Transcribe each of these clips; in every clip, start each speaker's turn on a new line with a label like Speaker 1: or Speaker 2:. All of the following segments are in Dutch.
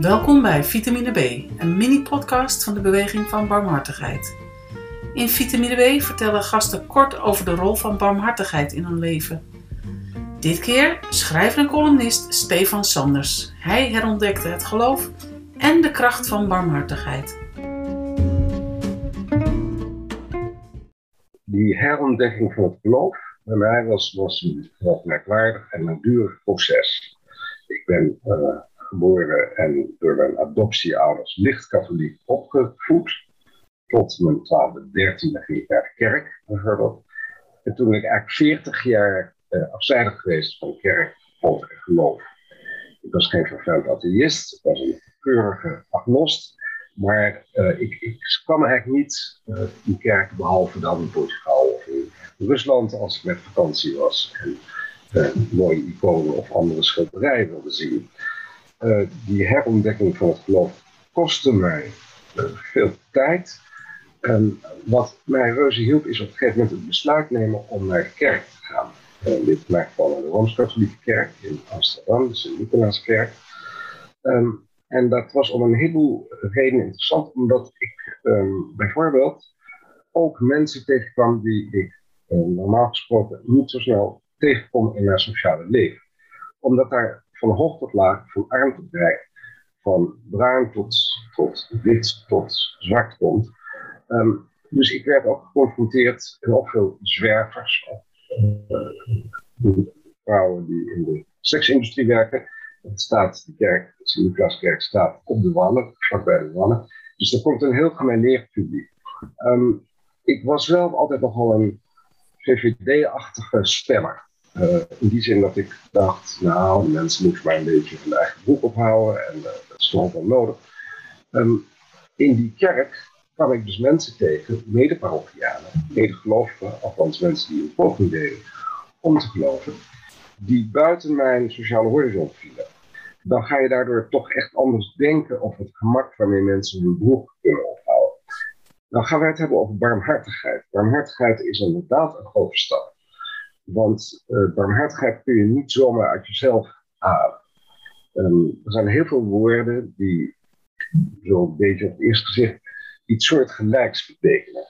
Speaker 1: Welkom bij Vitamine B, een mini-podcast van de Beweging van Barmhartigheid. In Vitamine B vertellen gasten kort over de rol van barmhartigheid in hun leven. Dit keer schrijver en columnist Stefan Sanders. Hij herontdekte het geloof en de kracht van barmhartigheid.
Speaker 2: Die herontdekking van het geloof bij mij was, was een merkwaardig en langdurig proces. Ik ben uh, geboren en door mijn adoptieouders licht katholiek opgevoed. Tot mijn 12e, 13e ging ik naar de kerk, bijvoorbeeld. En toen ben ik eigenlijk 40 jaar uh, afzijdig geweest van kerk, God en geloof. Ik was geen vervuild atheïst, ik was een keurige agnost. Maar uh, ik, ik kwam eigenlijk niet uh, in kerk, behalve dan in Portugal of in Rusland als ik met vakantie was. En mooie iconen of andere schilderijen wilde zien. Die herontdekking van het geloof kostte mij veel tijd. En wat mij reuze hielp is op een gegeven moment het besluit nemen om naar de kerk te gaan. En dit maakt van de Rooms-Katholieke Kerk in Amsterdam, de Sint-Nicolaaskerk. Um, en dat was om een heleboel redenen interessant, omdat ik um, bijvoorbeeld ook mensen tegenkwam die ik normaal gesproken niet zo snel tegenkom in mijn sociale leven. Omdat daar van hoog tot laag, van arm tot rijk, van bruin tot, tot wit tot zwart komt. Um, dus ik werd ook geconfronteerd met ook veel zwervers, uh, vrouwen die in de seksindustrie werken. Het staat, de kerk, de Sint-Nicolaaskerk staat op de Wallen, vlakbij de Wallen. Dus er komt een heel gemêleerd publiek. Um, ik was wel altijd nogal een VVD-achtige stemmer. Uh, in die zin dat ik dacht, nou, mensen moeten maar een beetje de eigen broek ophouden en uh, dat is gewoon wel nodig. Um, in die kerk kwam ik dus mensen tegen, mede-parochianen, mede-gelovigen, althans mensen die een poging deden om te geloven, die buiten mijn sociale horizon vielen. Dan ga je daardoor toch echt anders denken over het gemak waarmee mensen hun broek kunnen ophouden. Dan gaan we het hebben over barmhartigheid. Barmhartigheid is inderdaad een grote stap. Want uh, barmhartigheid kun je niet zomaar uit jezelf halen. Um, er zijn heel veel woorden die zo'n beetje op het eerste gezicht iets soortgelijks betekenen.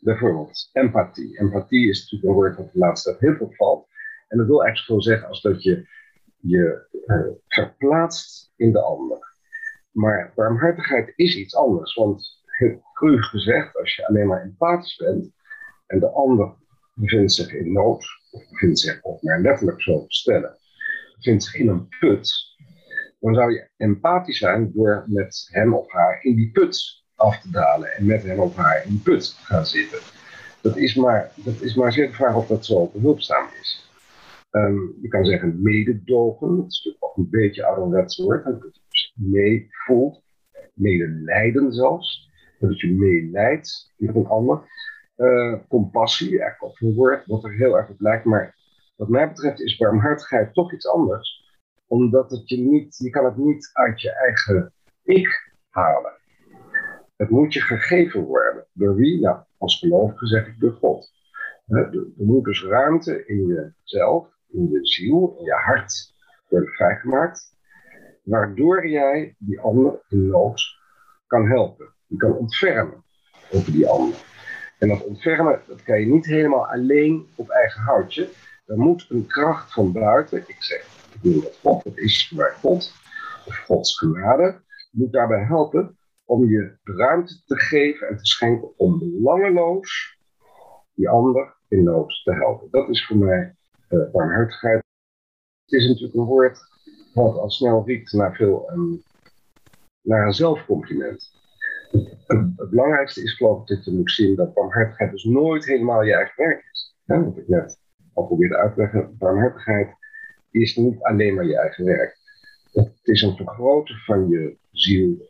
Speaker 2: Bijvoorbeeld empathie. Empathie is natuurlijk een woord dat de laatste tijd heel veel valt. En dat wil eigenlijk zo zeggen als dat je je uh, verplaatst in de ander. Maar barmhartigheid is iets anders. Want heel gezegd, als je alleen maar empathisch bent en de ander bevindt zich in nood, of bevindt zich, of maar letterlijk zo te stellen, bevindt zich in een put, dan zou je empathisch zijn door met hem of haar in die put af te dalen en met hem of haar in de put gaan zitten. Dat is maar, dat is maar zeer de vraag of dat zo behulpzaam is. Um, je kan zeggen mededogen, dat is natuurlijk ook een beetje ouderwets woord, dat je dus mee voelt, medelijden zelfs, dat je meeleidt met een ander. Uh, compassie, eigenlijk ook een woord wat er heel erg op lijkt, maar wat mij betreft is barmhartigheid toch iets anders, omdat het je niet, je kan het niet uit je eigen ik halen. Het moet je gegeven worden. Door wie? Nou, als gelovige zeg ik door God. Er moet dus ruimte in jezelf, in je ziel, in je hart worden vrijgemaakt. Waardoor jij die ander in kan helpen. Je kan ontfermen over die ander. En dat ontfermen, dat kan je niet helemaal alleen op eigen houtje. Er moet een kracht van buiten, ik zeg, ik noem dat God, dat is bij God, of Gods genade, moet daarbij helpen om je ruimte te geven en te schenken om belangeloos die ander in nood te helpen. Dat is voor mij uh, barmhartigheid. Het is natuurlijk een woord wat al snel riekt naar, veel, um, naar een zelfcompliment. Het, belangrijkste is geloof ik dat je moet zien dat barmhartigheid dus nooit helemaal je eigen werk is. Wat ik net al probeerde uit te leggen, barmhartigheid is niet alleen maar je eigen werk. Het is een vergroten van je ziel,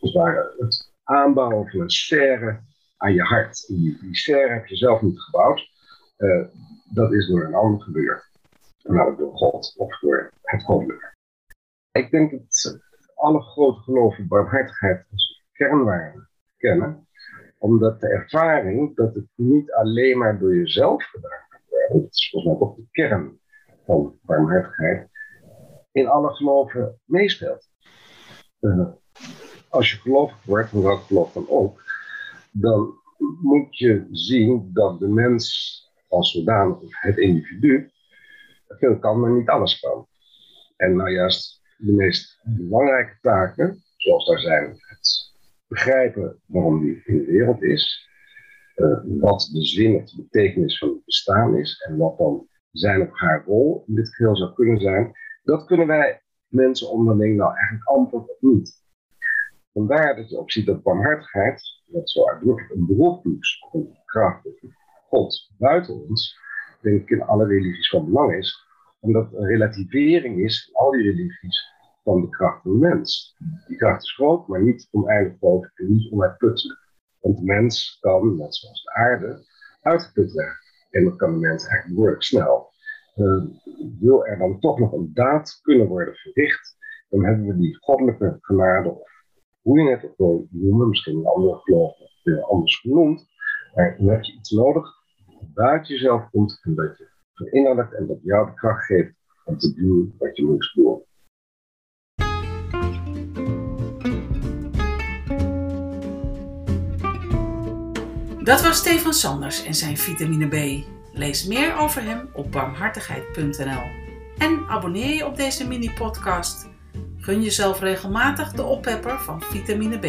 Speaker 2: het het aanbouwen van een serre aan je hart. Die, die serre heb je zelf niet gebouwd. Uh, dat is door een ander gebeurd. Namelijk door God of door het goddelijke. Ik denk dat alle grote geloven barmhartigheid als kernwaarde kennen. Omdat de ervaring dat het niet alleen maar door jezelf gedaan kan worden. Dat is volgens mij ook de kern van barmhartigheid. In alle geloven meespeelt. uh, als je gelovig wordt, en welk geloof dan ook, dan moet je zien dat de mens als zodanig, het individu, veel kan, maar niet alles kan. En nou juist de meest belangrijke taken, zoals daar zijn begrijpen waarom die in de wereld is, uh, wat de zin of de betekenis van het bestaan is en wat dan zijn of haar rol in dit geheel zou kunnen zijn, dat kunnen wij mensen onderling nou eigenlijk amper of niet. Vandaar dat je ook ziet dat barmhartigheid, dat zo uitdrukkelijk een beroep is op een kracht of God buiten ons, denk ik in alle religies van belang is, omdat een relativering is in al die religies van de kracht van de mens. Die kracht is groot, maar niet oneindig groot en niet onuitputtelijk. Want de mens kan, net zoals de aarde, uitgeput. En dat kan de mens eigenlijk behoorlijk snel. Uh, wil er dan toch nog een daad kunnen worden verricht, dan hebben we die goddelijke genade, of hoe je het ook wil noemen, misschien een andere geloof weer anders genoemd, maar dan heb je iets nodig dat buiten jezelf komt en dat je verinnerlijkt en dat jou de kracht geeft om te doen wat je moet doen.
Speaker 1: Dat was Stefan Sanders en zijn vitamine B. Lees meer over hem op barmhartigheid.nl. En abonneer je op deze mini-podcast. Gun jezelf regelmatig de oppepper van vitamine B.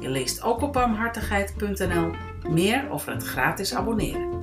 Speaker 1: Je leest ook op barmhartigheid.nl meer over het gratis abonneren.